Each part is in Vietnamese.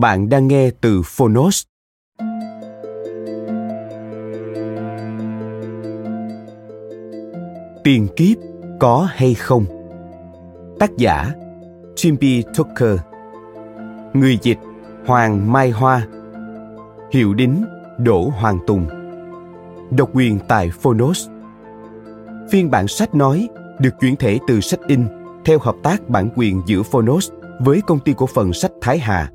Bạn đang nghe từ Phonos. Tiền kiếp có hay không? Tác giả, Jimmy Tucker. Người dịch, Hoàng Mai Hoa. Hiệu đính, Đỗ Hoàng Tùng. Độc quyền tại Phonos. Phiên bản sách nói được chuyển thể từ sách in theo hợp tác bản quyền giữa Phonos với công ty cổ phần sách Thái Hà.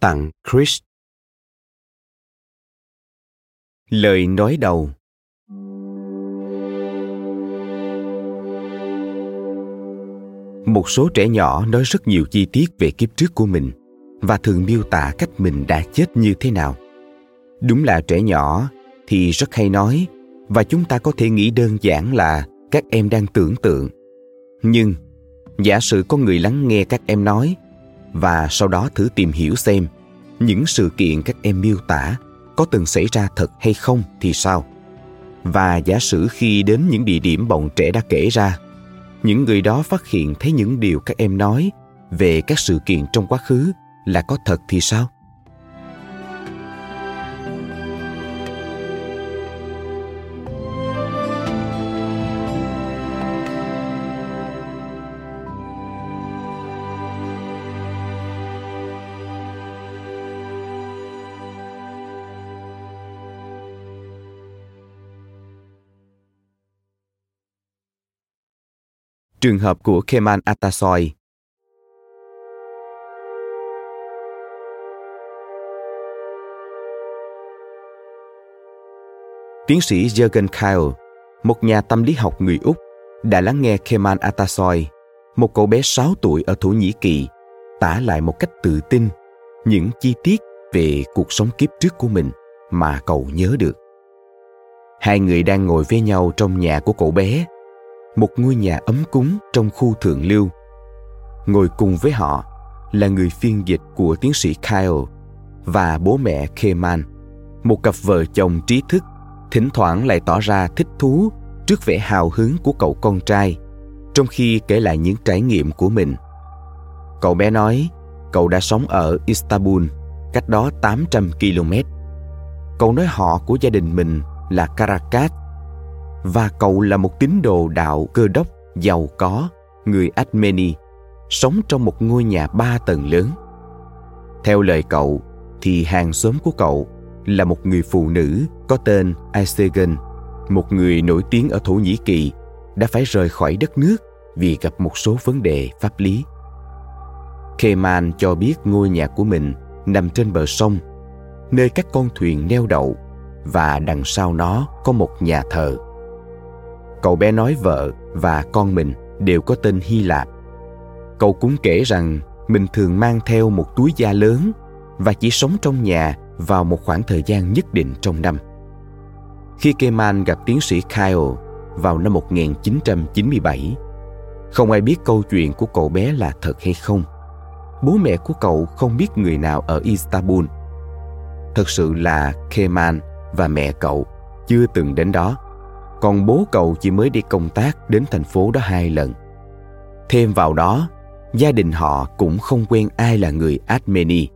Tặng Chris. Lời nói đầu Một số trẻ nhỏ nói rất nhiều chi tiết về kiếp trước của mình và thường miêu tả cách mình đã chết như thế nào. Đúng là trẻ nhỏ thì rất hay nói và chúng ta có thể nghĩ đơn giản là các em đang tưởng tượng. Nhưng, giả sử có người lắng nghe các em nói và sau đó thử tìm hiểu xem những sự kiện các em miêu tả có từng xảy ra thật hay không thì sao. Và giả sử khi đến những địa điểm bọn trẻ đã kể ra, những người đó phát hiện thấy những điều các em nói về các sự kiện trong quá khứ là có thật thì sao? Trường hợp của Kemal Atasoy Tiến sĩ Jürgen Kyle, một nhà tâm lý học người Úc, đã lắng nghe Kemal Atasoy, một cậu bé 6 tuổi ở Thổ Nhĩ Kỳ, tả lại một cách tự tin những chi tiết về cuộc sống kiếp trước của mình mà cậu nhớ được. Hai người đang ngồi với nhau trong nhà của cậu bé một ngôi nhà ấm cúng trong khu thượng lưu. Ngồi cùng với họ là người phiên dịch của tiến sĩ Kyle và bố mẹ Keman, một cặp vợ chồng trí thức, thỉnh thoảng lại tỏ ra thích thú trước vẻ hào hứng của cậu con trai, trong khi kể lại những trải nghiệm của mình. Cậu bé nói, cậu đã sống ở Istanbul, cách đó 800 km. Cậu nói họ của gia đình mình là Caracas và cậu là một tín đồ đạo cơ đốc giàu có người Armeni sống trong một ngôi nhà ba tầng lớn. Theo lời cậu thì hàng xóm của cậu là một người phụ nữ có tên Aisegen, một người nổi tiếng ở Thổ Nhĩ Kỳ đã phải rời khỏi đất nước vì gặp một số vấn đề pháp lý. Kemal cho biết ngôi nhà của mình nằm trên bờ sông, nơi các con thuyền neo đậu và đằng sau nó có một nhà thờ. Cậu bé nói vợ và con mình đều có tên Hy Lạp. Cậu cũng kể rằng mình thường mang theo một túi da lớn và chỉ sống trong nhà vào một khoảng thời gian nhất định trong năm. Khi Kemal gặp tiến sĩ Kyle vào năm 1997 Không ai biết câu chuyện của cậu bé là thật hay không. Bố mẹ của cậu không biết người nào ở Istanbul. Thật sự là Kemal và mẹ cậu chưa từng đến đó. Còn bố cậu chỉ mới đi công tác đến thành phố đó hai lần. Thêm vào đó, gia đình họ cũng không quen ai là người Armenia.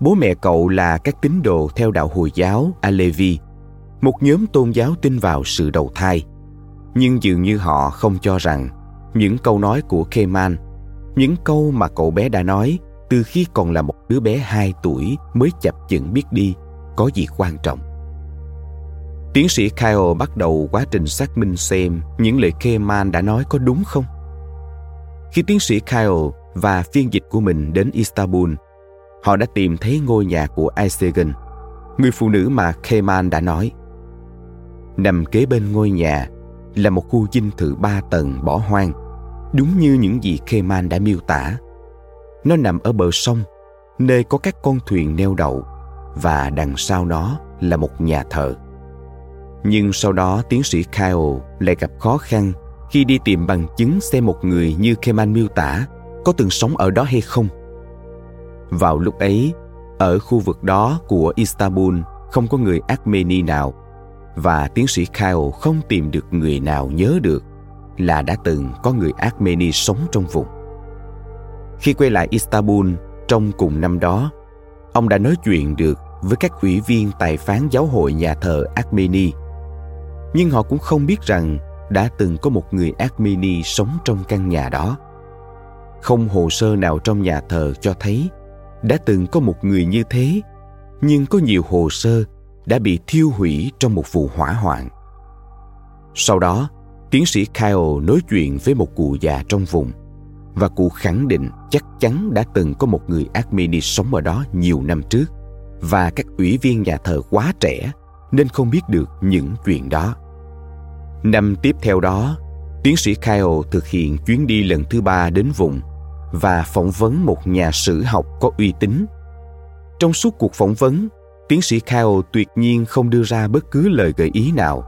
Bố mẹ cậu là các tín đồ theo đạo Hồi giáo Alevi, một nhóm tôn giáo tin vào sự đầu thai. Nhưng dường như họ không cho rằng những câu nói của Kemal, những câu mà cậu bé đã nói từ khi còn là một đứa bé 2 tuổi mới chập chững biết đi, có gì quan trọng. Tiến sĩ Kyle bắt đầu quá trình xác minh xem những lời Kemal đã nói có đúng không. Khi tiến sĩ Kyle và phiên dịch của mình đến Istanbul, họ đã tìm thấy ngôi nhà của Aysegan, người phụ nữ mà Kemal đã nói. Nằm kế bên ngôi nhà là một khu dinh thự ba tầng bỏ hoang, đúng như những gì Kemal đã miêu tả. Nó nằm ở bờ sông, nơi có các con thuyền neo đậu, và đằng sau nó là một nhà thờ. Nhưng sau đó tiến sĩ Kyle lại gặp khó khăn khi đi tìm bằng chứng xem một người như Kemal miêu tả có từng sống ở đó hay không. Vào lúc ấy, ở khu vực đó của Istanbul không có người Armeni nào và tiến sĩ Kyle không tìm được người nào nhớ được là đã từng có người Armeni sống trong vùng. Khi quay lại Istanbul trong cùng năm đó, ông đã nói chuyện được với các ủy viên tài phán giáo hội nhà thờ Armeni. Nhưng họ cũng không biết rằng đã từng có một người Armeni sống trong căn nhà đó. Không hồ sơ nào trong nhà thờ cho thấy đã từng có một người như thế, nhưng có nhiều hồ sơ đã bị thiêu hủy trong một vụ hỏa hoạn. Sau đó, tiến sĩ Kyle nói chuyện với một cụ già trong vùng và cụ khẳng định chắc chắn đã từng có một người Armeni sống ở đó nhiều năm trước và các ủy viên nhà thờ quá trẻ nên không biết được những chuyện đó. Năm tiếp theo đó, tiến sĩ Kyle thực hiện chuyến đi lần thứ ba đến vùng và phỏng vấn một nhà sử học có uy tín. Trong suốt cuộc phỏng vấn, tiến sĩ Kyle tuyệt nhiên không đưa ra bất cứ lời gợi ý nào.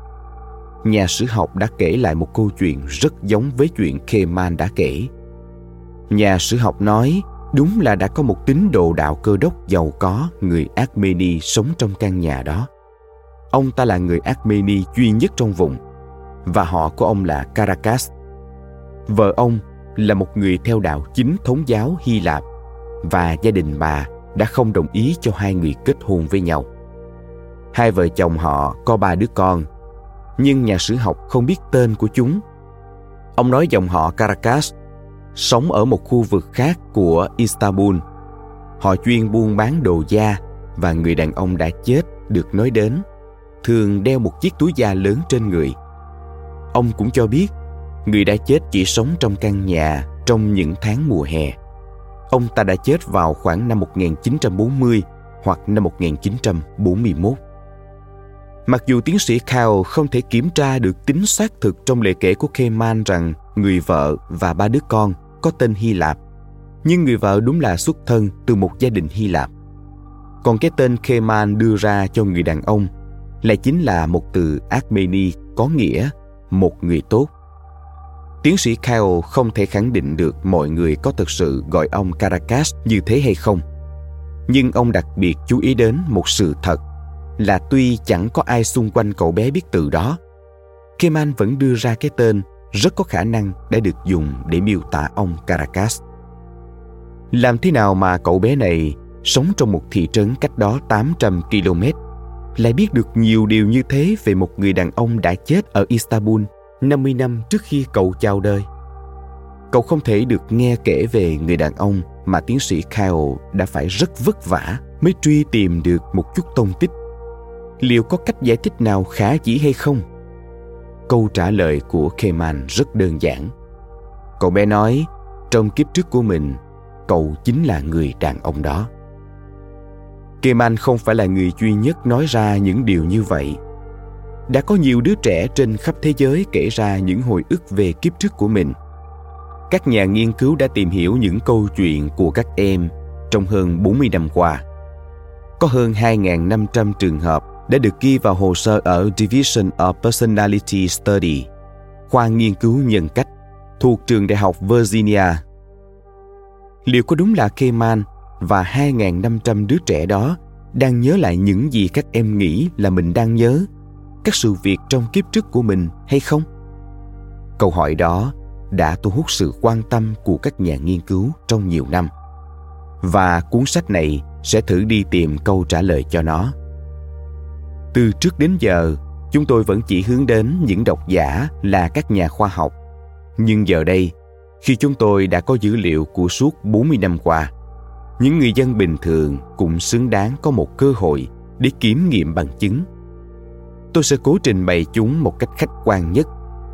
Nhà sử học đã kể lại một câu chuyện rất giống với chuyện Kemal đã kể. Nhà sử học nói đúng là đã có một tín đồ đạo cơ đốc giàu có người Armeni sống trong căn nhà đó. Ông ta là người Armeni duy nhất trong vùng và họ của ông là Caracas. Vợ ông là một người theo đạo chính thống giáo Hy Lạp và gia đình bà đã không đồng ý cho hai người kết hôn với nhau. Hai vợ chồng họ có ba đứa con, nhưng nhà sử học không biết tên của chúng. Ông nói dòng họ Caracas sống ở một khu vực khác của Istanbul. Họ chuyên buôn bán đồ da và người đàn ông đã chết được nói đến thường đeo một chiếc túi da lớn trên người. Ông cũng cho biết người đã chết chỉ sống trong căn nhà trong những tháng mùa hè. Ông ta đã chết vào khoảng năm 1940 hoặc năm 1941. Mặc dù tiến sĩ Kao không thể kiểm tra được tính xác thực trong lệ kể của Kemal rằng người vợ và ba đứa con có tên Hy Lạp, nhưng người vợ đúng là xuất thân từ một gia đình Hy Lạp. Còn cái tên Kemal đưa ra cho người đàn ông lại chính là một từ Armeni có nghĩa một người tốt. Tiến sĩ Kyle không thể khẳng định được mọi người có thực sự gọi ông Caracas như thế hay không. Nhưng ông đặc biệt chú ý đến một sự thật là tuy chẳng có ai xung quanh cậu bé biết từ đó, Kemal vẫn đưa ra cái tên rất có khả năng đã được dùng để miêu tả ông Caracas. Làm thế nào mà cậu bé này sống trong một thị trấn cách đó 800 km lại biết được nhiều điều như thế về một người đàn ông đã chết ở Istanbul 50 năm trước khi cậu chào đời. Cậu không thể được nghe kể về người đàn ông mà tiến sĩ Kyle đã phải rất vất vả mới truy tìm được một chút tông tích. Liệu có cách giải thích nào khả dĩ hay không? Câu trả lời của Kemal rất đơn giản. Cậu bé nói, trong kiếp trước của mình, cậu chính là người đàn ông đó. Kemal không phải là người duy nhất nói ra những điều như vậy. Đã có nhiều đứa trẻ trên khắp thế giới kể ra những hồi ức về kiếp trước của mình. Các nhà nghiên cứu đã tìm hiểu những câu chuyện của các em trong hơn 40 năm qua. Có hơn 2.500 trường hợp đã được ghi vào hồ sơ ở Division of Personality Study, khoa nghiên cứu nhân cách thuộc trường đại học Virginia. Liệu có đúng là Keman và 2.500 đứa trẻ đó đang nhớ lại những gì các em nghĩ là mình đang nhớ, các sự việc trong kiếp trước của mình hay không? Câu hỏi đó đã thu hút sự quan tâm của các nhà nghiên cứu trong nhiều năm. Và cuốn sách này sẽ thử đi tìm câu trả lời cho nó. Từ trước đến giờ, chúng tôi vẫn chỉ hướng đến những độc giả là các nhà khoa học. Nhưng giờ đây, khi chúng tôi đã có dữ liệu của suốt 40 năm qua, những người dân bình thường cũng xứng đáng có một cơ hội để kiểm nghiệm bằng chứng. Tôi sẽ cố trình bày chúng một cách khách quan nhất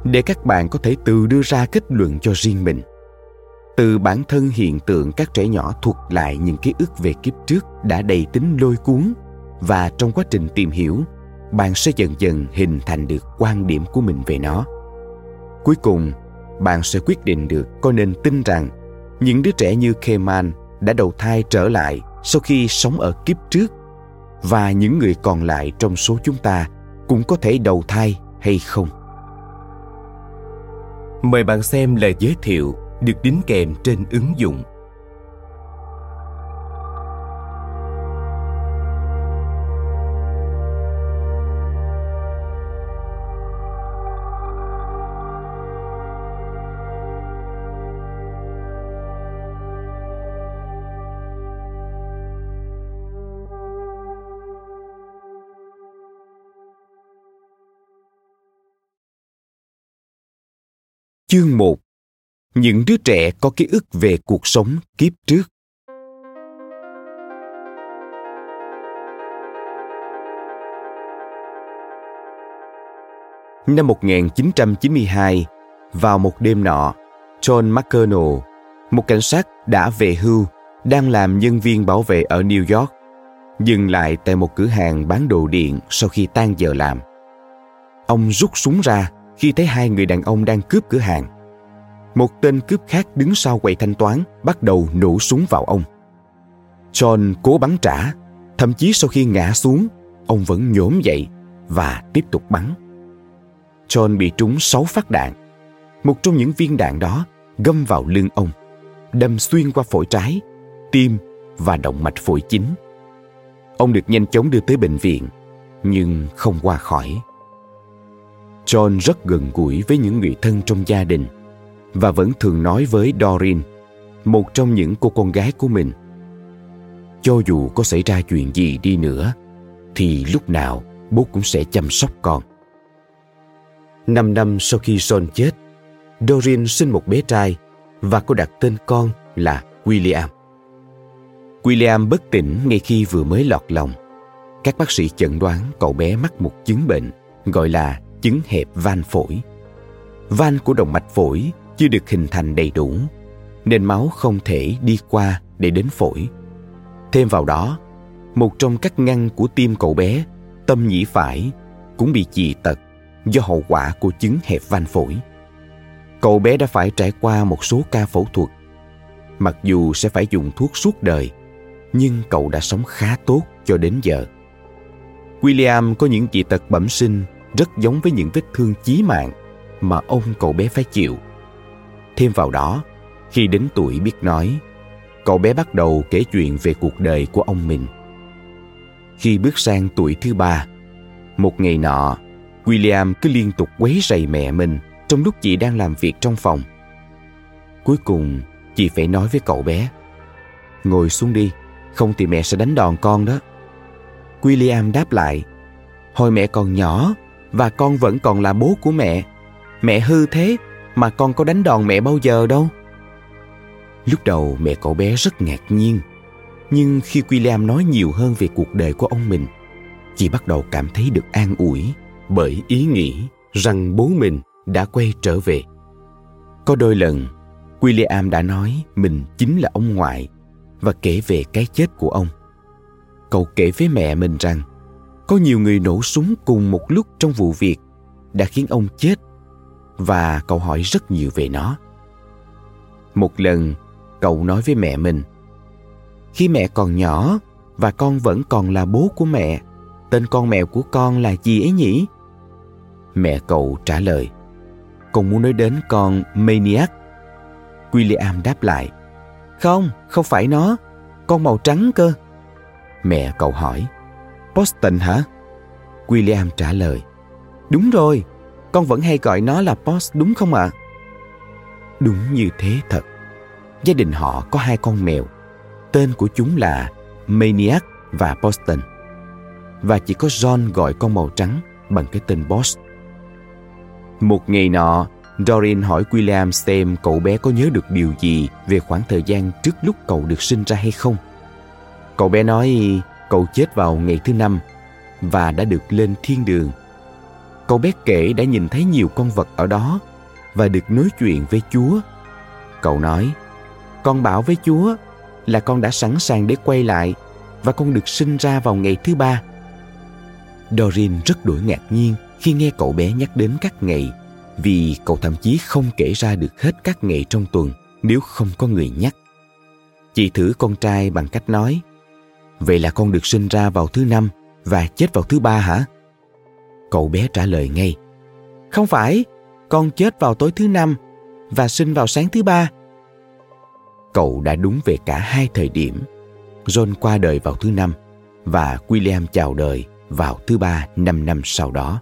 để các bạn có thể tự đưa ra kết luận cho riêng mình. Từ bản thân hiện tượng các trẻ nhỏ thuật lại những ký ức về kiếp trước đã đầy tính lôi cuốn và trong quá trình tìm hiểu, bạn sẽ dần dần hình thành được quan điểm của mình về nó. Cuối cùng, bạn sẽ quyết định được có nên tin rằng những đứa trẻ như Keman đã đầu thai trở lại sau khi sống ở kiếp trước và những người còn lại trong số chúng ta cũng có thể đầu thai hay không. Mời bạn xem lời giới thiệu được đính kèm trên ứng dụng Chương 1 Những đứa trẻ có ký ức về cuộc sống kiếp trước Năm 1992, vào một đêm nọ, John McConnell, một cảnh sát đã về hưu, đang làm nhân viên bảo vệ ở New York, dừng lại tại một cửa hàng bán đồ điện sau khi tan giờ làm. Ông rút súng ra khi thấy hai người đàn ông đang cướp cửa hàng. Một tên cướp khác đứng sau quầy thanh toán bắt đầu nổ súng vào ông. John cố bắn trả, thậm chí sau khi ngã xuống, ông vẫn nhổm dậy và tiếp tục bắn. John bị trúng 6 phát đạn. Một trong những viên đạn đó găm vào lưng ông, đâm xuyên qua phổi trái, tim và động mạch phổi chính. Ông được nhanh chóng đưa tới bệnh viện, nhưng không qua khỏi. John rất gần gũi với những người thân trong gia đình và vẫn thường nói với Doreen, một trong những cô con gái của mình. Cho dù có xảy ra chuyện gì đi nữa, thì lúc nào bố cũng sẽ chăm sóc con. Năm năm sau khi John chết, Doreen sinh một bé trai và cô đặt tên con là William. William bất tỉnh ngay khi vừa mới lọt lòng. Các bác sĩ chẩn đoán cậu bé mắc một chứng bệnh gọi là chứng hẹp van phổi. Van của động mạch phổi chưa được hình thành đầy đủ, nên máu không thể đi qua để đến phổi. Thêm vào đó, một trong các ngăn của tim cậu bé, tâm nhĩ phải, cũng bị dị tật do hậu quả của chứng hẹp van phổi. Cậu bé đã phải trải qua một số ca phẫu thuật. Mặc dù sẽ phải dùng thuốc suốt đời, nhưng cậu đã sống khá tốt cho đến giờ. William có những dị tật bẩm sinh rất giống với những vết thương chí mạng mà ông cậu bé phải chịu. Thêm vào đó, khi đến tuổi biết nói, cậu bé bắt đầu kể chuyện về cuộc đời của ông mình. Khi bước sang tuổi thứ ba, một ngày nọ, William cứ liên tục quấy rầy mẹ mình trong lúc chị đang làm việc trong phòng. Cuối cùng, chị phải nói với cậu bé, Ngồi xuống đi, không thì mẹ sẽ đánh đòn con đó. William đáp lại, Hồi mẹ còn nhỏ, và con vẫn còn là bố của mẹ. Mẹ hư thế mà con có đánh đòn mẹ bao giờ đâu. Lúc đầu mẹ cậu bé rất ngạc nhiên, nhưng khi William nói nhiều hơn về cuộc đời của ông mình, chị bắt đầu cảm thấy được an ủi bởi ý nghĩ rằng bố mình đã quay trở về. Có đôi lần, William đã nói mình chính là ông ngoại và kể về cái chết của ông. Cậu kể với mẹ mình rằng có nhiều người nổ súng cùng một lúc trong vụ việc đã khiến ông chết và cậu hỏi rất nhiều về nó một lần cậu nói với mẹ mình khi mẹ còn nhỏ và con vẫn còn là bố của mẹ tên con mèo của con là gì ấy nhỉ mẹ cậu trả lời con muốn nói đến con maniac William đáp lại. Không, không phải nó, con màu trắng cơ. Mẹ cậu hỏi, Boston hả? William trả lời, đúng rồi, con vẫn hay gọi nó là Post đúng không ạ? À? Đúng như thế thật. Gia đình họ có hai con mèo. Tên của chúng là Maniac và Boston. Và chỉ có John gọi con màu trắng bằng cái tên Boss. Một ngày nọ, Doreen hỏi William xem cậu bé có nhớ được điều gì về khoảng thời gian trước lúc cậu được sinh ra hay không. Cậu bé nói cậu chết vào ngày thứ năm và đã được lên thiên đường. Cậu bé kể đã nhìn thấy nhiều con vật ở đó và được nói chuyện với Chúa. Cậu nói, con bảo với Chúa là con đã sẵn sàng để quay lại và con được sinh ra vào ngày thứ ba. Dorin rất đổi ngạc nhiên khi nghe cậu bé nhắc đến các ngày vì cậu thậm chí không kể ra được hết các ngày trong tuần nếu không có người nhắc. Chị thử con trai bằng cách nói Vậy là con được sinh ra vào thứ năm và chết vào thứ ba hả? Cậu bé trả lời ngay Không phải, con chết vào tối thứ năm và sinh vào sáng thứ ba. Cậu đã đúng về cả hai thời điểm. John qua đời vào thứ năm và William chào đời vào thứ ba năm năm sau đó.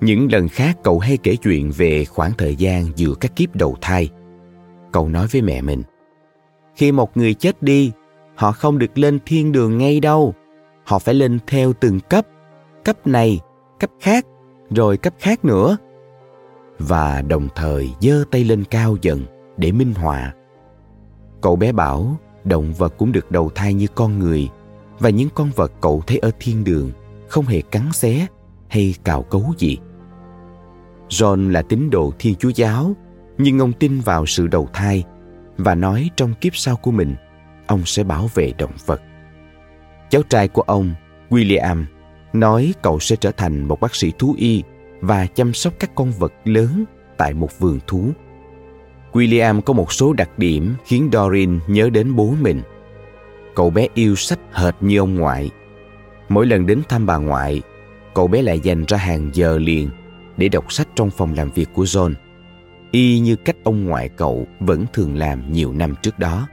Những lần khác cậu hay kể chuyện về khoảng thời gian giữa các kiếp đầu thai. Cậu nói với mẹ mình, khi một người chết đi, họ không được lên thiên đường ngay đâu. Họ phải lên theo từng cấp, cấp này, cấp khác, rồi cấp khác nữa. Và đồng thời giơ tay lên cao dần để minh họa. Cậu bé bảo động vật cũng được đầu thai như con người và những con vật cậu thấy ở thiên đường không hề cắn xé hay cào cấu gì. John là tín đồ Thiên Chúa giáo, nhưng ông tin vào sự đầu thai và nói trong kiếp sau của mình, ông sẽ bảo vệ động vật. Cháu trai của ông, William, nói cậu sẽ trở thành một bác sĩ thú y và chăm sóc các con vật lớn tại một vườn thú. William có một số đặc điểm khiến Dorin nhớ đến bố mình. Cậu bé yêu sách hệt như ông ngoại. Mỗi lần đến thăm bà ngoại, cậu bé lại dành ra hàng giờ liền để đọc sách trong phòng làm việc của John, y như cách ông ngoại cậu vẫn thường làm nhiều năm trước đó.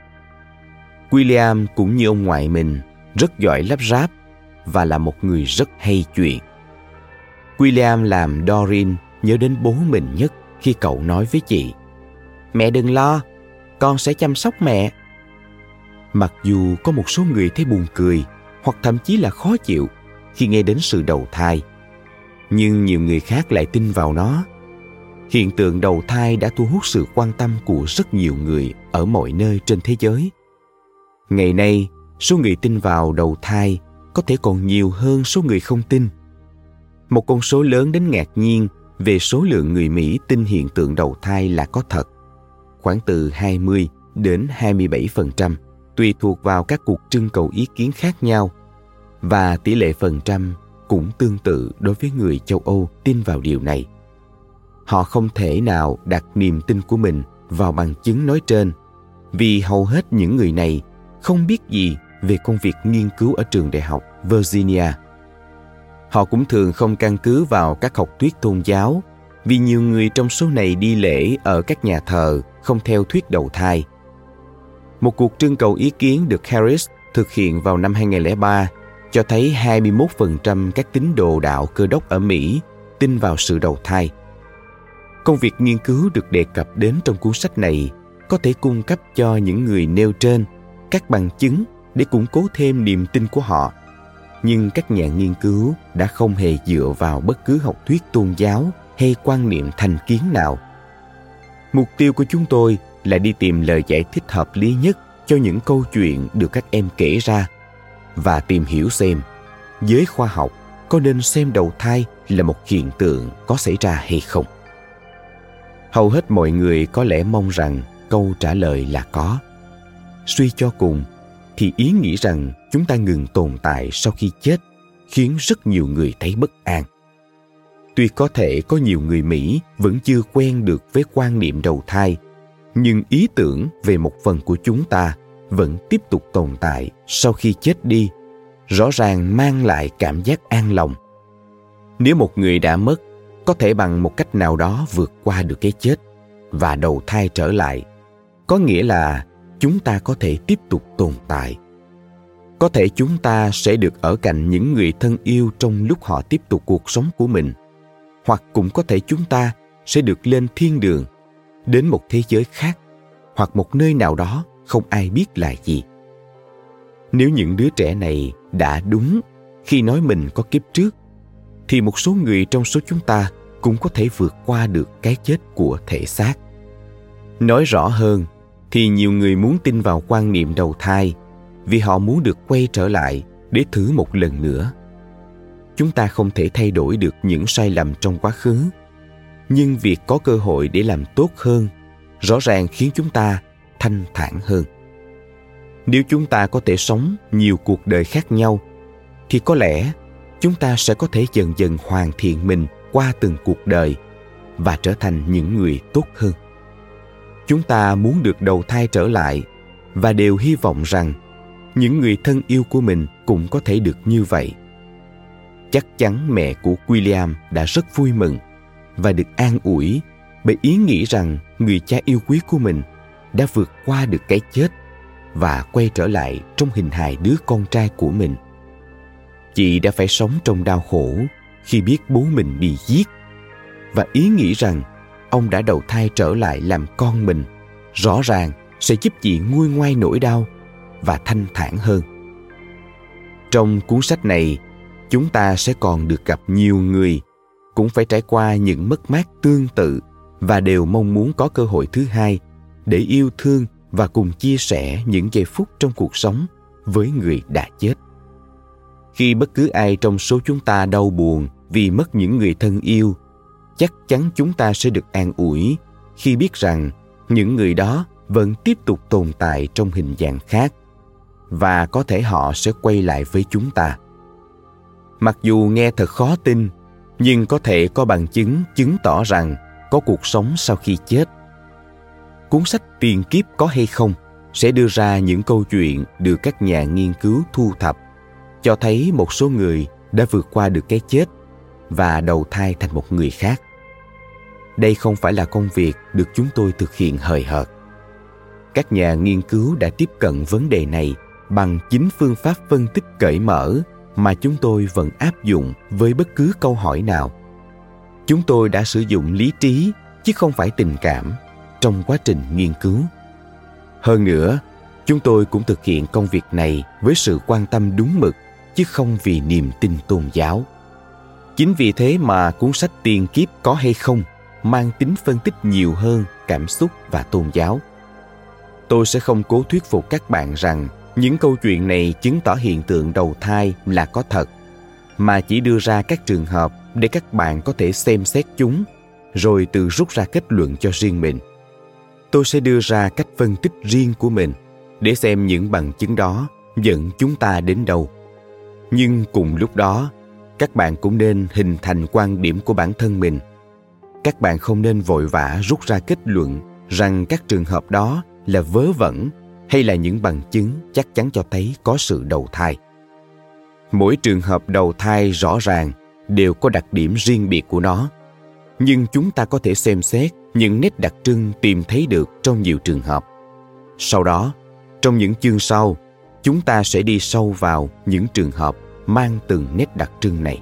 William cũng như ông ngoại mình rất giỏi lắp ráp và là một người rất hay chuyện. William làm Dorin nhớ đến bố mình nhất khi cậu nói với chị Mẹ đừng lo, con sẽ chăm sóc mẹ. Mặc dù có một số người thấy buồn cười hoặc thậm chí là khó chịu khi nghe đến sự đầu thai nhưng nhiều người khác lại tin vào nó hiện tượng đầu thai đã thu hút sự quan tâm của rất nhiều người ở mọi nơi trên thế giới ngày nay số người tin vào đầu thai có thể còn nhiều hơn số người không tin một con số lớn đến ngạc nhiên về số lượng người Mỹ tin hiện tượng đầu thai là có thật, khoảng từ 20 đến 27%, tùy thuộc vào các cuộc trưng cầu ý kiến khác nhau, và tỷ lệ phần trăm cũng tương tự đối với người châu Âu tin vào điều này. Họ không thể nào đặt niềm tin của mình vào bằng chứng nói trên vì hầu hết những người này không biết gì về công việc nghiên cứu ở trường đại học Virginia. Họ cũng thường không căn cứ vào các học thuyết tôn giáo, vì nhiều người trong số này đi lễ ở các nhà thờ không theo thuyết đầu thai. Một cuộc trưng cầu ý kiến được Harris thực hiện vào năm 2003 cho thấy 21% các tín đồ đạo cơ đốc ở Mỹ tin vào sự đầu thai. Công việc nghiên cứu được đề cập đến trong cuốn sách này, có thể cung cấp cho những người nêu trên các bằng chứng để củng cố thêm niềm tin của họ. Nhưng các nhà nghiên cứu đã không hề dựa vào bất cứ học thuyết tôn giáo hay quan niệm thành kiến nào. Mục tiêu của chúng tôi là đi tìm lời giải thích hợp lý nhất cho những câu chuyện được các em kể ra và tìm hiểu xem, giới khoa học có nên xem đầu thai là một hiện tượng có xảy ra hay không hầu hết mọi người có lẽ mong rằng câu trả lời là có suy cho cùng, thì ý nghĩ rằng chúng ta ngừng tồn tại sau khi chết khiến rất nhiều người thấy bất an. Tuy có thể có nhiều người mỹ vẫn chưa quen được với quan niệm đầu thai, nhưng ý tưởng về một phần của chúng ta vẫn tiếp tục tồn tại sau khi chết đi, rõ ràng mang lại cảm giác an lòng. Nếu một người đã mất, có thể bằng một cách nào đó vượt qua được cái chết và đầu thai trở lại, có nghĩa là chúng ta có thể tiếp tục tồn tại. Có thể chúng ta sẽ được ở cạnh những người thân yêu trong lúc họ tiếp tục cuộc sống của mình. Hoặc cũng có thể chúng ta sẽ được lên thiên đường, đến một thế giới khác, hoặc một nơi nào đó không ai biết là gì. Nếu những đứa trẻ này đã đúng khi nói mình có kiếp trước, thì một số người trong số chúng ta cũng có thể vượt qua được cái chết của thể xác. Nói rõ hơn thì nhiều người muốn tin vào quan niệm đầu thai, vì họ muốn được quay trở lại để thử một lần nữa. Chúng ta không thể thay đổi được những sai lầm trong quá khứ, nhưng việc có cơ hội để làm tốt hơn rõ ràng khiến chúng ta thanh thản hơn. Nếu chúng ta có thể sống nhiều cuộc đời khác nhau, thì có lẽ chúng ta sẽ có thể dần dần hoàn thiện mình qua từng cuộc đời và trở thành những người tốt hơn chúng ta muốn được đầu thai trở lại và đều hy vọng rằng những người thân yêu của mình cũng có thể được như vậy. Chắc chắn mẹ của william đã rất vui mừng và được an ủi bởi ý nghĩ rằng người cha yêu quý của mình đã vượt qua được cái chết và quay trở lại trong hình hài đứa con trai của mình. Chị đã phải sống trong đau khổ khi biết bố mình bị giết và ý nghĩ rằng ông đã đầu thai trở lại làm con mình, rõ ràng sẽ giúp chị nguôi ngoai nỗi đau và thanh thản hơn. Trong cuốn sách này, chúng ta sẽ còn được gặp nhiều người, cũng phải trải qua những mất mát tương tự và đều mong muốn có cơ hội thứ hai để yêu thương và cùng chia sẻ những giây phút trong cuộc sống với người đã chết. Khi bất cứ ai trong số chúng ta đau buồn vì mất những người thân yêu chắc chắn chúng ta sẽ được an ủi khi biết rằng những người đó vẫn tiếp tục tồn tại trong hình dạng khác và có thể họ sẽ quay lại với chúng ta. Mặc dù nghe thật khó tin, nhưng có thể có bằng chứng chứng tỏ rằng có cuộc sống sau khi chết. Cuốn sách tiền kiếp có hay không sẽ đưa ra những câu chuyện được các nhà nghiên cứu thu thập, cho thấy một số người đã vượt qua được cái chết và đầu thai thành một người khác đây không phải là công việc được chúng tôi thực hiện hời hợt. Các nhà nghiên cứu đã tiếp cận vấn đề này bằng chính phương pháp phân tích cởi mở mà chúng tôi vẫn áp dụng với bất cứ câu hỏi nào. Chúng tôi đã sử dụng lý trí, chứ không phải tình cảm, trong quá trình nghiên cứu. Hơn nữa, chúng tôi cũng thực hiện công việc này với sự quan tâm đúng mực, chứ không vì niềm tin tôn giáo. Chính vì thế mà cuốn sách tiền kiếp có hay không? Mang tính phân tích nhiều hơn cảm xúc và tôn giáo. Tôi sẽ không cố thuyết phục các bạn rằng những câu chuyện này chứng tỏ hiện tượng đầu thai là có thật, mà chỉ đưa ra các trường hợp để các bạn có thể xem xét chúng, rồi tự rút ra kết luận cho riêng mình. Tôi sẽ đưa ra cách phân tích riêng của mình để xem những bằng chứng đó dẫn chúng ta đến đâu. Nhưng cùng lúc đó, các bạn cũng nên hình thành quan điểm của bản thân mình các bạn không nên vội vã rút ra kết luận rằng các trường hợp đó là vớ vẩn hay là những bằng chứng chắc chắn cho thấy có sự đầu thai. Mỗi trường hợp đầu thai rõ ràng đều có đặc điểm riêng biệt của nó. Nhưng chúng ta có thể xem xét những nét đặc trưng tìm thấy được trong nhiều trường hợp. Sau đó, trong những chương sau, chúng ta sẽ đi sâu vào những trường hợp mang từng nét đặc trưng này.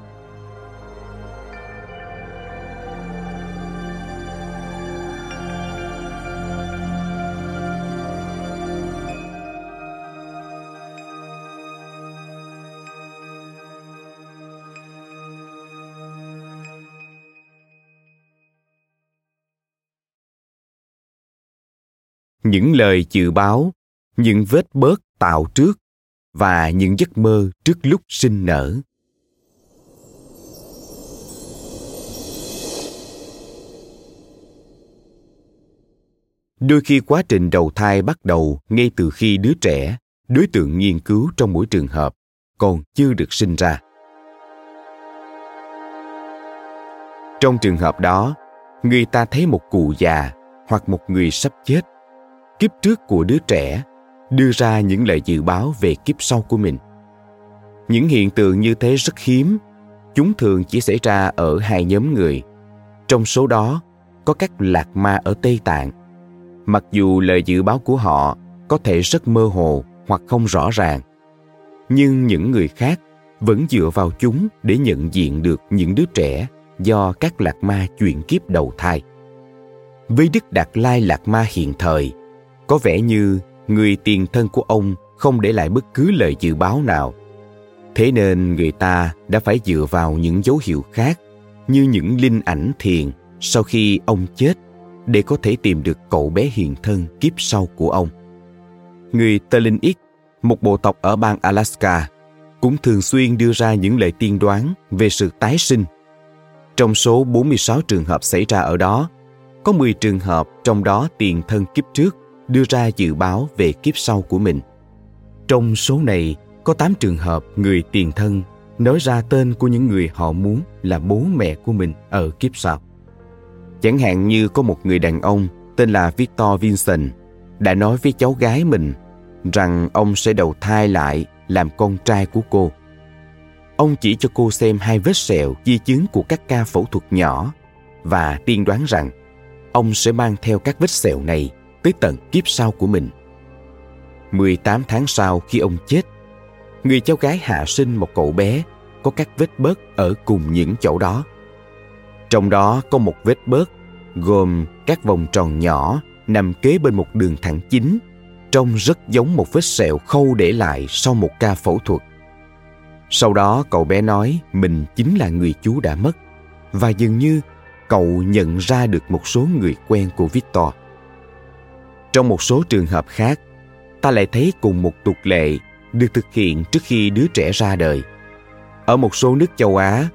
Những lời dự báo, những vết bớt tạo trước và những giấc mơ trước lúc sinh nở. Đôi khi quá trình đầu thai bắt đầu ngay từ khi đứa trẻ, đối tượng nghiên cứu trong mỗi trường hợp còn chưa được sinh ra. Trong trường hợp đó, người ta thấy một cụ già hoặc một người sắp chết kiếp trước của đứa trẻ, đưa ra những lời dự báo về kiếp sau của mình. Những hiện tượng như thế rất hiếm, chúng thường chỉ xảy ra ở hai nhóm người. Trong số đó, có các lạc ma ở tây tạng. Mặc dù lời dự báo của họ có thể rất mơ hồ hoặc không rõ ràng, nhưng những người khác vẫn dựa vào chúng để nhận diện được những đứa trẻ do các lạc ma chuyển kiếp đầu thai. Với đức đạt lai lạc ma hiện thời có vẻ như người tiền thân của ông không để lại bất cứ lời dự báo nào thế nên người ta đã phải dựa vào những dấu hiệu khác như những linh ảnh thiền sau khi ông chết để có thể tìm được cậu bé hiện thân kiếp sau của ông. Người Terlin một bộ tộc ở bang Alaska, cũng thường xuyên đưa ra những lời tiên đoán về sự tái sinh. Trong số 46 trường hợp xảy ra ở đó, có 10 trường hợp trong đó tiền thân kiếp trước đưa ra dự báo về kiếp sau của mình. Trong số này, có 8 trường hợp người tiền thân nói ra tên của những người họ muốn là bố mẹ của mình ở kiếp sau. Chẳng hạn như có một người đàn ông tên là Victor Vincent đã nói với cháu gái mình rằng ông sẽ đầu thai lại làm con trai của cô. Ông chỉ cho cô xem hai vết sẹo di chứng của các ca phẫu thuật nhỏ và tiên đoán rằng ông sẽ mang theo các vết sẹo này tới tận kiếp sau của mình. 18 tháng sau khi ông chết, người cháu gái hạ sinh một cậu bé có các vết bớt ở cùng những chỗ đó. Trong đó có một vết bớt gồm các vòng tròn nhỏ nằm kế bên một đường thẳng chính, trông rất giống một vết sẹo khâu để lại sau một ca phẫu thuật. Sau đó cậu bé nói mình chính là người chú đã mất và dường như cậu nhận ra được một số người quen của Victor. Trong một số trường hợp khác, ta lại thấy cùng một tục lệ được thực hiện trước khi đứa trẻ ra đời. Ở một số nước châu Á,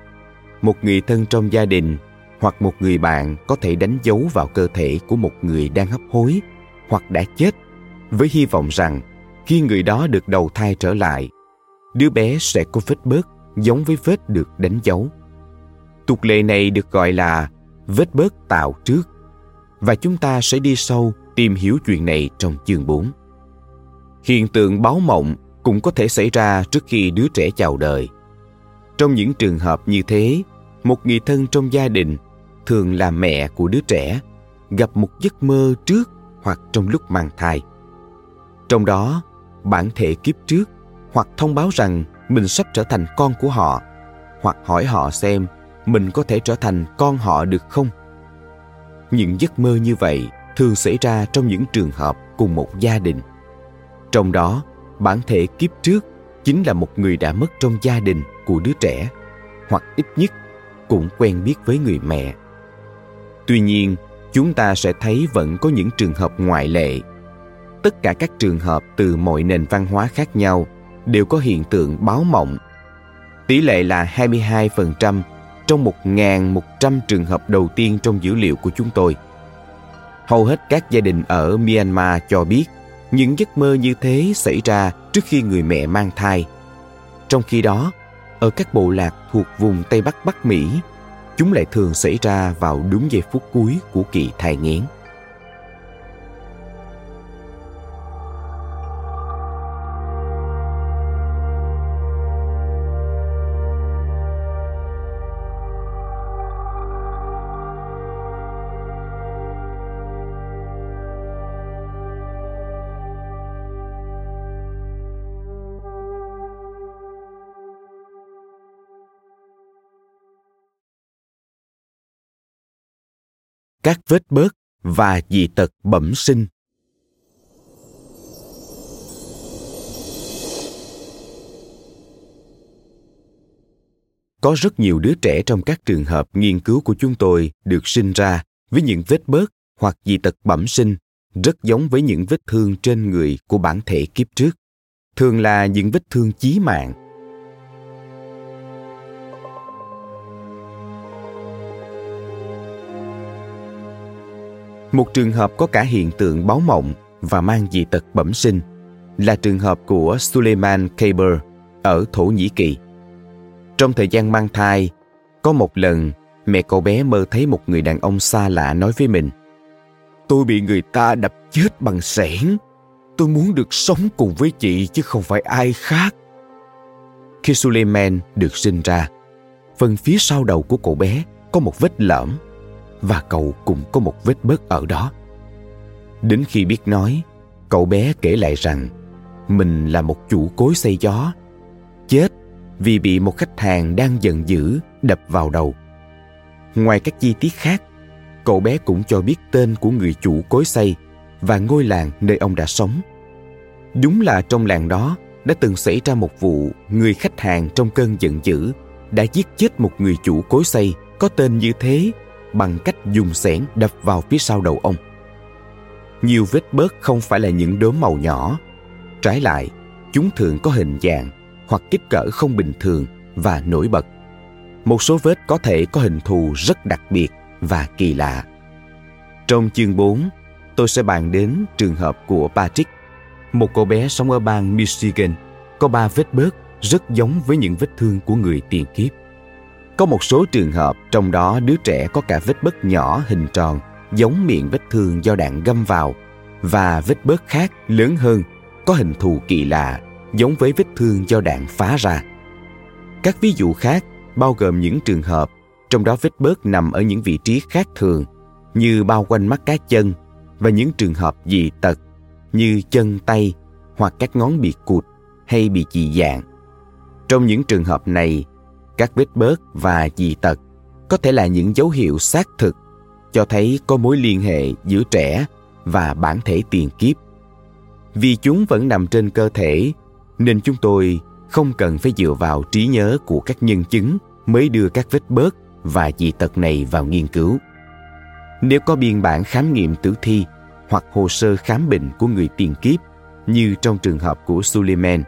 một người thân trong gia đình hoặc một người bạn có thể đánh dấu vào cơ thể của một người đang hấp hối hoặc đã chết với hy vọng rằng khi người đó được đầu thai trở lại, đứa bé sẽ có vết bớt giống với vết được đánh dấu. Tục lệ này được gọi là vết bớt tạo trước và chúng ta sẽ đi sâu tìm hiểu chuyện này trong chương 4. Hiện tượng báo mộng cũng có thể xảy ra trước khi đứa trẻ chào đời. Trong những trường hợp như thế, một người thân trong gia đình, thường là mẹ của đứa trẻ, gặp một giấc mơ trước hoặc trong lúc mang thai. Trong đó, bản thể kiếp trước hoặc thông báo rằng mình sắp trở thành con của họ, hoặc hỏi họ xem mình có thể trở thành con họ được không. Những giấc mơ như vậy thường xảy ra trong những trường hợp cùng một gia đình. Trong đó, bản thể kiếp trước chính là một người đã mất trong gia đình của đứa trẻ hoặc ít nhất cũng quen biết với người mẹ tuy nhiên chúng ta sẽ thấy vẫn có những trường hợp ngoại lệ tất cả các trường hợp từ mọi nền văn hóa khác nhau đều có hiện tượng báo mộng. Tỷ lệ là 22% trong 1.100 trường hợp đầu tiên trong dữ liệu của chúng tôi. Hầu hết các gia đình ở Myanmar cho biết những giấc mơ như thế xảy ra trước khi người mẹ mang thai. Trong khi đó, ở các bộ lạc thuộc vùng Tây Bắc Bắc Mỹ, chúng lại thường xảy ra vào đúng giây phút cuối của kỳ thai nghén. Các vết bớt và dị tật bẩm sinh. Có rất nhiều đứa trẻ trong các trường hợp nghiên cứu của chúng tôi được sinh ra với những vết bớt hoặc dị tật bẩm sinh rất giống với những vết thương trên người của bản thể kiếp trước, thường là những vết thương chí mạng Một trường hợp có cả hiện tượng báo mộng và mang dị tật bẩm sinh là trường hợp của Suleiman Kaber ở Thổ Nhĩ Kỳ. Trong thời gian mang thai, có một lần mẹ cậu bé mơ thấy một người đàn ông xa lạ nói với mình Tôi bị người ta đập chết bằng sẻn. Tôi muốn được sống cùng với chị chứ không phải ai khác. Khi Suleiman được sinh ra, phần phía sau đầu của cậu bé có một vết lõm và cậu cũng có một vết bớt ở đó. Đến khi biết nói, cậu bé kể lại rằng mình là một chủ cối xây gió, chết vì bị một khách hàng đang giận dữ đập vào đầu. Ngoài các chi tiết khác, cậu bé cũng cho biết tên của người chủ cối xây và ngôi làng nơi ông đã sống. Đúng là trong làng đó đã từng xảy ra một vụ người khách hàng trong cơn giận dữ đã giết chết một người chủ cối xây có tên như thế bằng cách dùng xẻng đập vào phía sau đầu ông. Nhiều vết bớt không phải là những đốm màu nhỏ. Trái lại, chúng thường có hình dạng hoặc kích cỡ không bình thường và nổi bật. Một số vết có thể có hình thù rất đặc biệt và kỳ lạ. Trong chương 4, tôi sẽ bàn đến trường hợp của Patrick, một cô bé sống ở bang Michigan, có ba vết bớt rất giống với những vết thương của người tiền kiếp. Có một số trường hợp trong đó đứa trẻ có cả vết bớt nhỏ hình tròn giống miệng vết thương do đạn găm vào và vết bớt khác lớn hơn có hình thù kỳ lạ giống với vết thương do đạn phá ra. Các ví dụ khác bao gồm những trường hợp trong đó vết bớt nằm ở những vị trí khác thường như bao quanh mắt cá chân và những trường hợp dị tật như chân tay hoặc các ngón bị cụt hay bị dị dạng. Trong những trường hợp này, các vết bớt và dị tật có thể là những dấu hiệu xác thực cho thấy có mối liên hệ giữa trẻ và bản thể tiền kiếp. Vì chúng vẫn nằm trên cơ thể, nên chúng tôi không cần phải dựa vào trí nhớ của các nhân chứng mới đưa các vết bớt và dị tật này vào nghiên cứu. Nếu có biên bản khám nghiệm tử thi hoặc hồ sơ khám bệnh của người tiền kiếp, như trong trường hợp của Suleiman,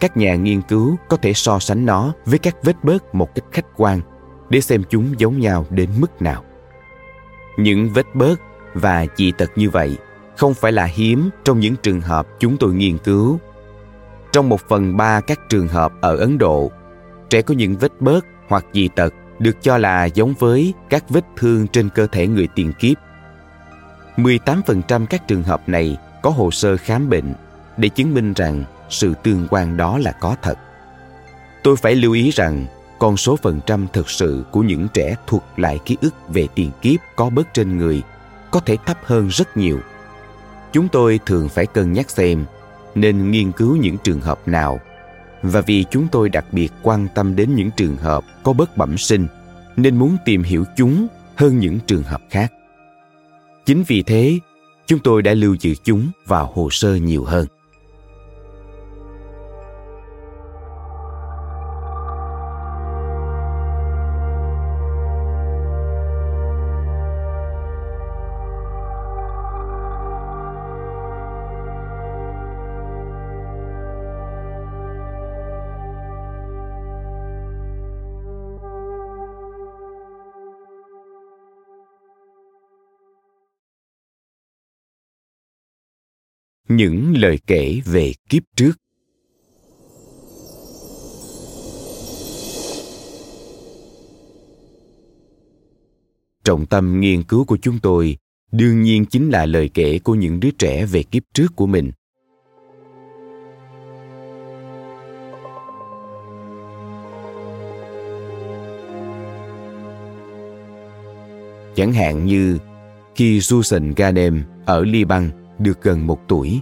các nhà nghiên cứu có thể so sánh nó với các vết bớt một cách khách quan để xem chúng giống nhau đến mức nào. Những vết bớt và dị tật như vậy không phải là hiếm trong những trường hợp chúng tôi nghiên cứu. Trong một phần ba các trường hợp ở Ấn Độ, trẻ có những vết bớt hoặc dị tật được cho là giống với các vết thương trên cơ thể người tiền kiếp. 18% các trường hợp này có hồ sơ khám bệnh để chứng minh rằng sự tương quan đó là có thật. Tôi phải lưu ý rằng con số phần trăm thực sự của những trẻ thuộc lại ký ức về tiền kiếp có bớt trên người có thể thấp hơn rất nhiều. Chúng tôi thường phải cân nhắc xem nên nghiên cứu những trường hợp nào và vì chúng tôi đặc biệt quan tâm đến những trường hợp có bớt bẩm sinh nên muốn tìm hiểu chúng hơn những trường hợp khác. Chính vì thế, chúng tôi đã lưu trữ chúng vào hồ sơ nhiều hơn. Những lời kể về kiếp trước trọng tâm nghiên cứu của chúng tôi đương nhiên chính là lời kể của những đứa trẻ về kiếp trước của mình chẳng hạn như khi Susan Ganem ở Liban được gần một tuổi.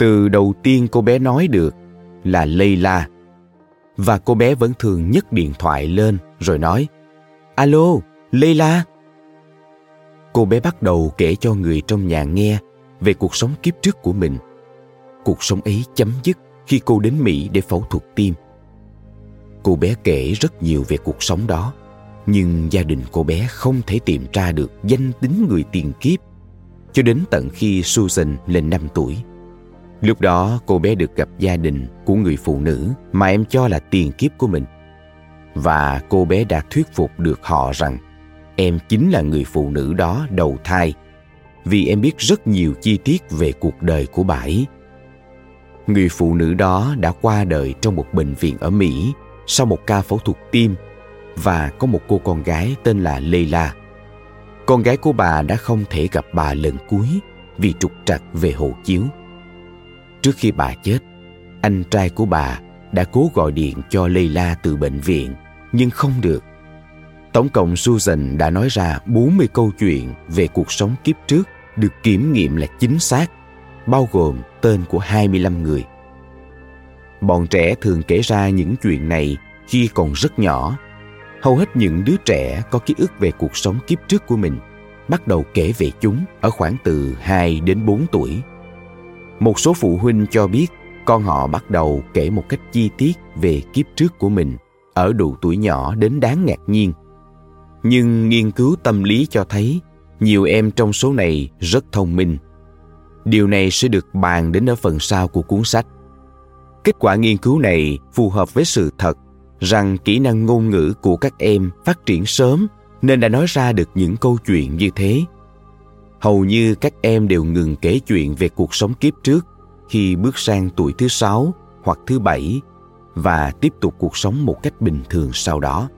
Từ đầu tiên cô bé nói được là Layla. Và cô bé vẫn thường nhấc điện thoại lên rồi nói Alo, Layla. Cô bé bắt đầu kể cho người trong nhà nghe về cuộc sống kiếp trước của mình. Cuộc sống ấy chấm dứt khi cô đến Mỹ để phẫu thuật tim. Cô bé kể rất nhiều về cuộc sống đó, nhưng gia đình cô bé không thể tìm ra được danh tính người tiền kiếp cho đến tận khi Susan lên 5 tuổi. Lúc đó cô bé được gặp gia đình của người phụ nữ mà em cho là tiền kiếp của mình. Và cô bé đã thuyết phục được họ rằng em chính là người phụ nữ đó đầu thai, vì em biết rất nhiều chi tiết về cuộc đời của bà ấy. Người phụ nữ đó đã qua đời trong một bệnh viện ở Mỹ sau một ca phẫu thuật tim và có một cô con gái tên là Leila con gái của bà đã không thể gặp bà lần cuối vì trục trặc về hộ chiếu. Trước khi bà chết, anh trai của bà đã cố gọi điện cho Leila từ bệnh viện, nhưng không được. Tổng cộng Susan đã nói ra 40 câu chuyện về cuộc sống kiếp trước được kiểm nghiệm là chính xác, bao gồm tên của 25 người. Bọn trẻ thường kể ra những chuyện này khi còn rất nhỏ. Hầu hết những đứa trẻ có ký ức về cuộc sống kiếp trước của mình bắt đầu kể về chúng ở khoảng từ 2 đến 4 tuổi. Một số phụ huynh cho biết, con họ bắt đầu kể một cách chi tiết về kiếp trước của mình, ở độ tuổi nhỏ đến đáng ngạc nhiên. Nhưng nghiên cứu tâm lý cho thấy, nhiều em trong số này rất thông minh. Điều này sẽ được bàn đến ở phần sau của cuốn sách. Kết quả nghiên cứu này phù hợp với sự thật rằng kỹ năng ngôn ngữ của các em phát triển sớm nên đã nói ra được những câu chuyện như thế. Hầu như các em đều ngừng kể chuyện về cuộc sống kiếp trước khi bước sang tuổi thứ sáu hoặc thứ bảy và tiếp tục cuộc sống một cách bình thường sau đó.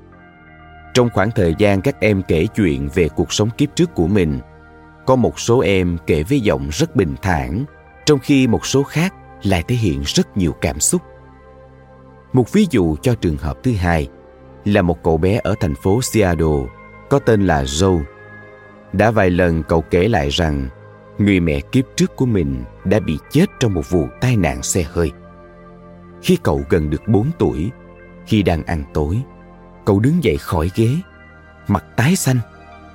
Trong khoảng thời gian các em kể chuyện về cuộc sống kiếp trước của mình, có một số em kể với giọng rất bình thản, trong khi một số khác lại thể hiện rất nhiều cảm xúc. Một ví dụ cho trường hợp thứ hai là một cậu bé ở thành phố Seattle có tên là Joe. Đã vài lần cậu kể lại rằng người mẹ kiếp trước của mình đã bị chết trong một vụ tai nạn xe hơi. Khi cậu gần được 4 tuổi, khi đang ăn tối, cậu đứng dậy khỏi ghế, mặt tái xanh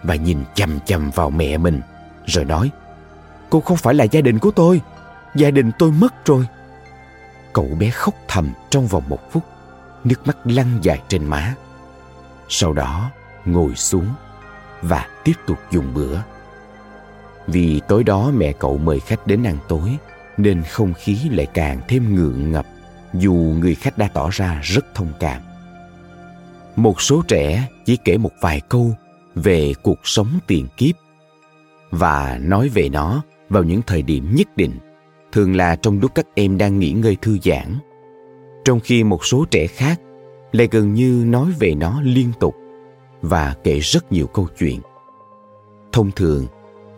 và nhìn chầm chầm vào mẹ mình, rồi nói Cô không phải là gia đình của tôi, gia đình tôi mất rồi. Cậu bé khóc thầm trong vòng một phút, nước mắt lăn dài trên má. Sau đó, ngồi xuống và tiếp tục dùng bữa. Vì tối đó mẹ cậu mời khách đến ăn tối, nên không khí lại càng thêm ngượng ngập dù người khách đã tỏ ra rất thông cảm. Một số trẻ chỉ kể một vài câu về cuộc sống tiền kiếp và nói về nó vào những thời điểm nhất định, thường là trong lúc các em đang nghỉ ngơi thư giãn. Trong khi một số trẻ khác lại gần như nói về nó liên tục và kể rất nhiều câu chuyện. Thông thường,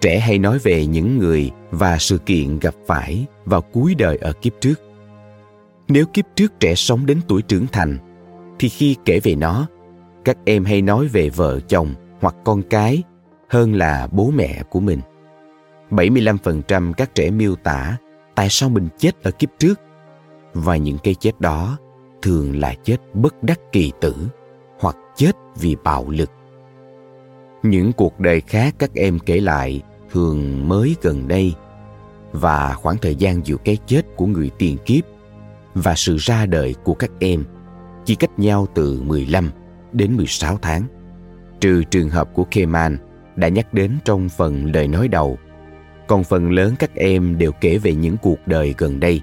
trẻ hay nói về những người và sự kiện gặp phải vào cuối đời ở kiếp trước. Nếu kiếp trước trẻ sống đến tuổi trưởng thành, thì khi kể về nó, các em hay nói về vợ chồng hoặc con cái hơn là bố mẹ của mình. 75% các trẻ miêu tả tại sao mình chết ở kiếp trước và những cái chết đó thường là chết bất đắc kỳ tử hoặc chết vì bạo lực. Những cuộc đời khác các em kể lại thường mới gần đây và khoảng thời gian giữa cái chết của người tiền kiếp và sự ra đời của các em chỉ cách nhau từ 15 đến 16 tháng. Trừ trường hợp của Keman đã nhắc đến trong phần lời nói đầu, còn phần lớn các em đều kể về những cuộc đời gần đây.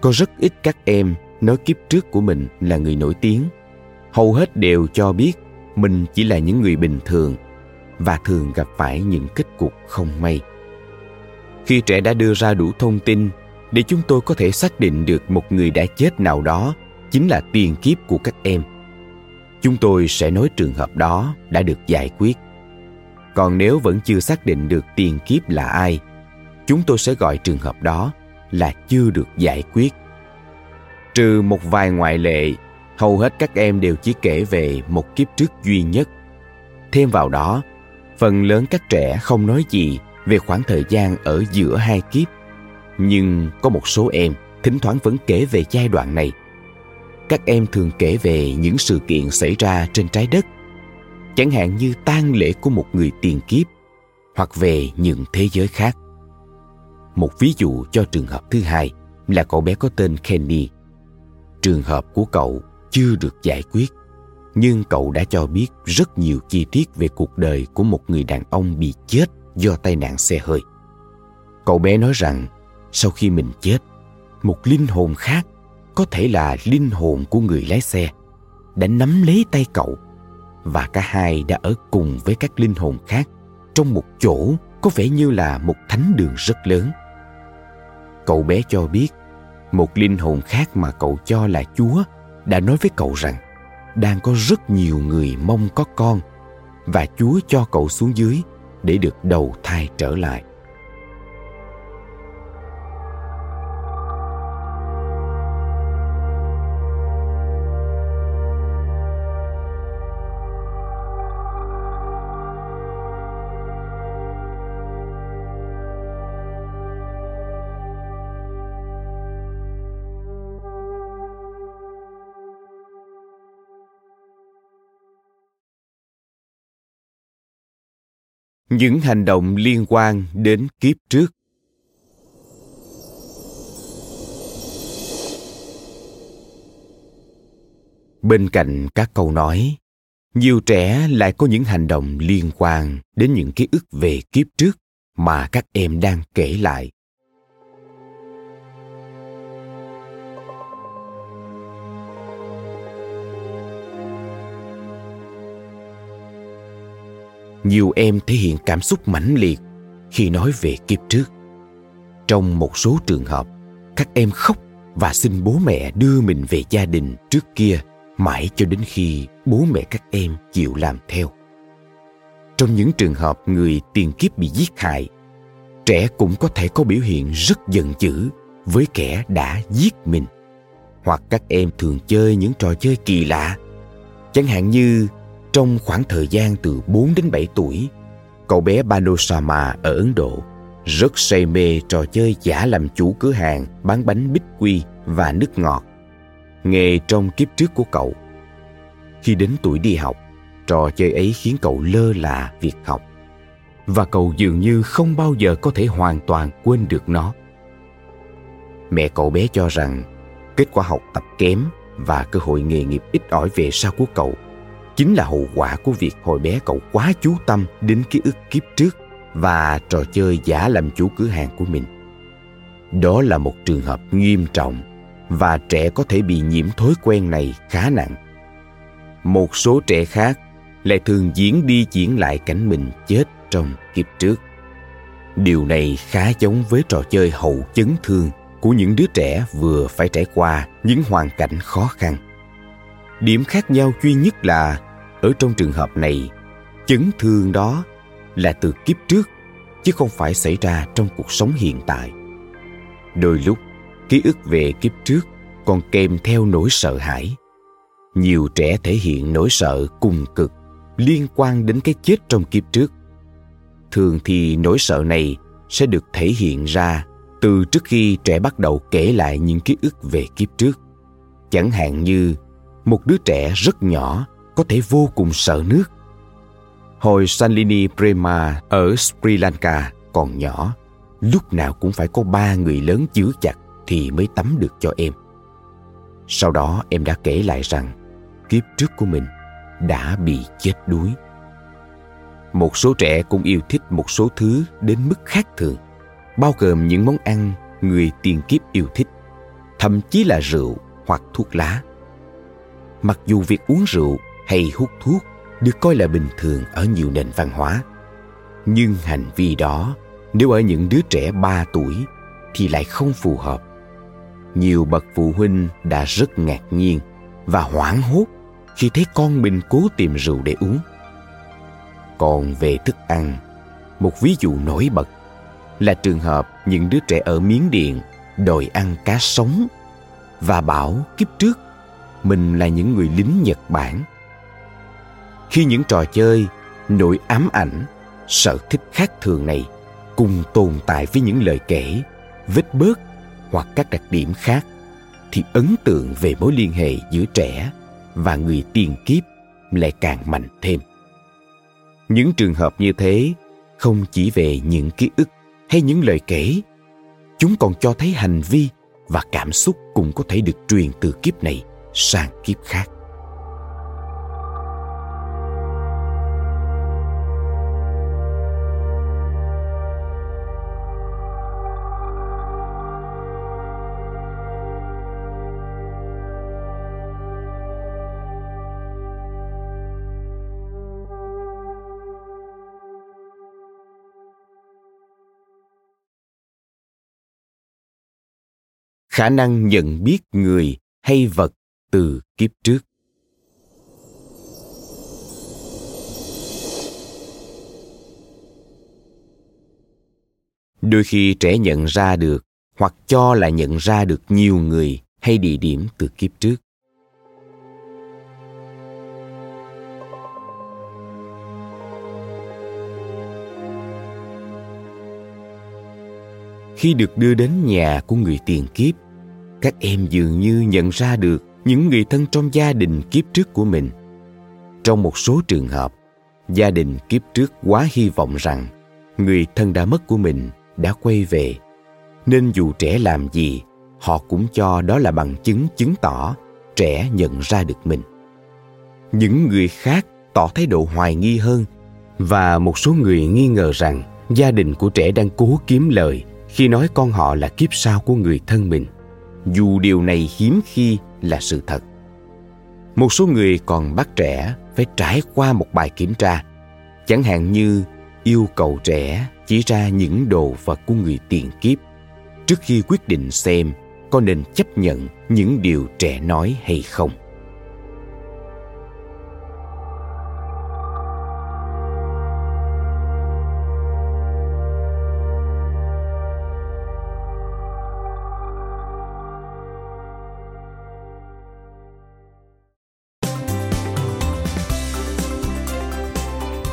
Có rất ít các em nói kiếp trước của mình là người nổi tiếng hầu hết đều cho biết mình chỉ là những người bình thường và thường gặp phải những kết cục không may. Khi trẻ đã đưa ra đủ thông tin để chúng tôi có thể xác định được một người đã chết nào đó chính là tiền kiếp của các em, chúng tôi sẽ nói trường hợp đó đã được giải quyết. Còn nếu vẫn chưa xác định được tiền kiếp là ai, chúng tôi sẽ gọi trường hợp đó là chưa được giải quyết. Trừ một vài ngoại lệ hầu hết các em đều chỉ kể về một kiếp trước duy nhất. Thêm vào đó, phần lớn các trẻ không nói gì về khoảng thời gian ở giữa hai kiếp. Nhưng có một số em thỉnh thoảng vẫn kể về giai đoạn này. Các em thường kể về những sự kiện xảy ra trên trái đất. Chẳng hạn như tang lễ của một người tiền kiếp, hoặc về những thế giới khác. Một ví dụ cho trường hợp thứ hai là cậu bé có tên kenny. Trường hợp của cậu chưa được giải quyết. Nhưng cậu đã cho biết rất nhiều chi tiết về cuộc đời của một người đàn ông bị chết do tai nạn xe hơi. Cậu bé nói rằng, sau khi mình chết, một linh hồn khác, có thể là linh hồn của người lái xe, đã nắm lấy tay cậu. Và cả hai đã ở cùng với các linh hồn khác trong một chỗ có vẻ như là một thánh đường rất lớn. Cậu bé cho biết, một linh hồn khác mà cậu cho là chúa đã nói với cậu rằng, đang có rất nhiều người mong có con và chúa cho cậu xuống dưới để được đầu thai trở lại. Những hành động liên quan đến kiếp trước. Bên cạnh các câu nói, nhiều trẻ lại có những hành động liên quan đến những ký ức về kiếp trước mà các em đang kể lại. Nhiều em thể hiện cảm xúc mãnh liệt khi nói về kiếp trước. Trong một số trường hợp, các em khóc và xin bố mẹ đưa mình về gia đình trước kia mãi cho đến khi bố mẹ các em chịu làm theo. Trong những trường hợp người tiền kiếp bị giết hại, trẻ cũng có thể có biểu hiện rất giận dữ với kẻ đã giết mình. Hoặc các em thường chơi những trò chơi kỳ lạ, chẳng hạn như trong khoảng thời gian từ 4 đến 7 tuổi, cậu bé Banosama ở Ấn Độ rất say mê trò chơi giả làm chủ cửa hàng bán bánh bích quy và nước ngọt. Nghề trong kiếp trước của cậu. Khi đến tuổi đi học, trò chơi ấy khiến cậu lơ là việc học. Và cậu dường như không bao giờ có thể hoàn toàn quên được nó. Mẹ cậu bé cho rằng kết quả học tập kém và cơ hội nghề nghiệp ít ỏi về sau của cậu chính là hậu quả của việc hồi bé cậu quá chú tâm đến ký ức kiếp trước và trò chơi giả làm chủ cửa hàng của mình. Đó là một trường hợp nghiêm trọng và trẻ có thể bị nhiễm thói quen này khá nặng. Một số trẻ khác lại thường diễn đi diễn lại cảnh mình chết trong kiếp trước. Điều này khá giống với trò chơi hậu chấn thương của những đứa trẻ vừa phải trải qua những hoàn cảnh khó khăn. Điểm khác nhau duy nhất là ở trong trường hợp này, chấn thương đó là từ kiếp trước, chứ không phải xảy ra trong cuộc sống hiện tại. Đôi lúc, ký ức về kiếp trước còn kèm theo nỗi sợ hãi. Nhiều trẻ thể hiện nỗi sợ cùng cực liên quan đến cái chết trong kiếp trước. Thường thì nỗi sợ này sẽ được thể hiện ra từ trước khi trẻ bắt đầu kể lại những ký ức về kiếp trước. Chẳng hạn như, một đứa trẻ rất nhỏ có thể vô cùng sợ nước. Hồi Sanlini Prema ở Sri Lanka còn nhỏ, lúc nào cũng phải có ba người lớn giữ chặt thì mới tắm được cho em. Sau đó em đã kể lại rằng kiếp trước của mình đã bị chết đuối. Một số trẻ cũng yêu thích một số thứ đến mức khác thường, bao gồm những món ăn người tiền kiếp yêu thích, thậm chí là rượu hoặc thuốc lá. Mặc dù việc uống rượu hay hút thuốc được coi là bình thường ở nhiều nền văn hóa. Nhưng hành vi đó nếu ở những đứa trẻ 3 tuổi thì lại không phù hợp. Nhiều bậc phụ huynh đã rất ngạc nhiên và hoảng hốt khi thấy con mình cố tìm rượu để uống. Còn về thức ăn, một ví dụ nổi bật là trường hợp những đứa trẻ ở Miến Điện đòi ăn cá sống và bảo kiếp trước mình là những người lính Nhật Bản khi những trò chơi, nỗi ám ảnh, sở thích khác thường này cùng tồn tại với những lời kể, vết bớt hoặc các đặc điểm khác, thì ấn tượng về mối liên hệ giữa trẻ và người tiền kiếp lại càng mạnh thêm. Những trường hợp như thế không chỉ về những ký ức hay những lời kể, chúng còn cho thấy hành vi và cảm xúc cũng có thể được truyền từ kiếp này sang kiếp khác. Khả năng nhận biết người hay vật từ kiếp trước. Đôi khi trẻ nhận ra được hoặc cho là nhận ra được nhiều người hay địa điểm từ kiếp trước. Khi được đưa đến nhà của người tiền kiếp các em dường như nhận ra được những người thân trong gia đình kiếp trước của mình. Trong một số trường hợp, gia đình kiếp trước quá hy vọng rằng người thân đã mất của mình đã quay về. Nên dù trẻ làm gì, họ cũng cho đó là bằng chứng chứng tỏ trẻ nhận ra được mình. Những người khác tỏ thái độ hoài nghi hơn và một số người nghi ngờ rằng gia đình của trẻ đang cố kiếm lời khi nói con họ là kiếp sau của người thân mình dù điều này hiếm khi là sự thật. Một số người còn bắt trẻ phải trải qua một bài kiểm tra, chẳng hạn như yêu cầu trẻ chỉ ra những đồ vật của người tiền kiếp trước khi quyết định xem có nên chấp nhận những điều trẻ nói hay không.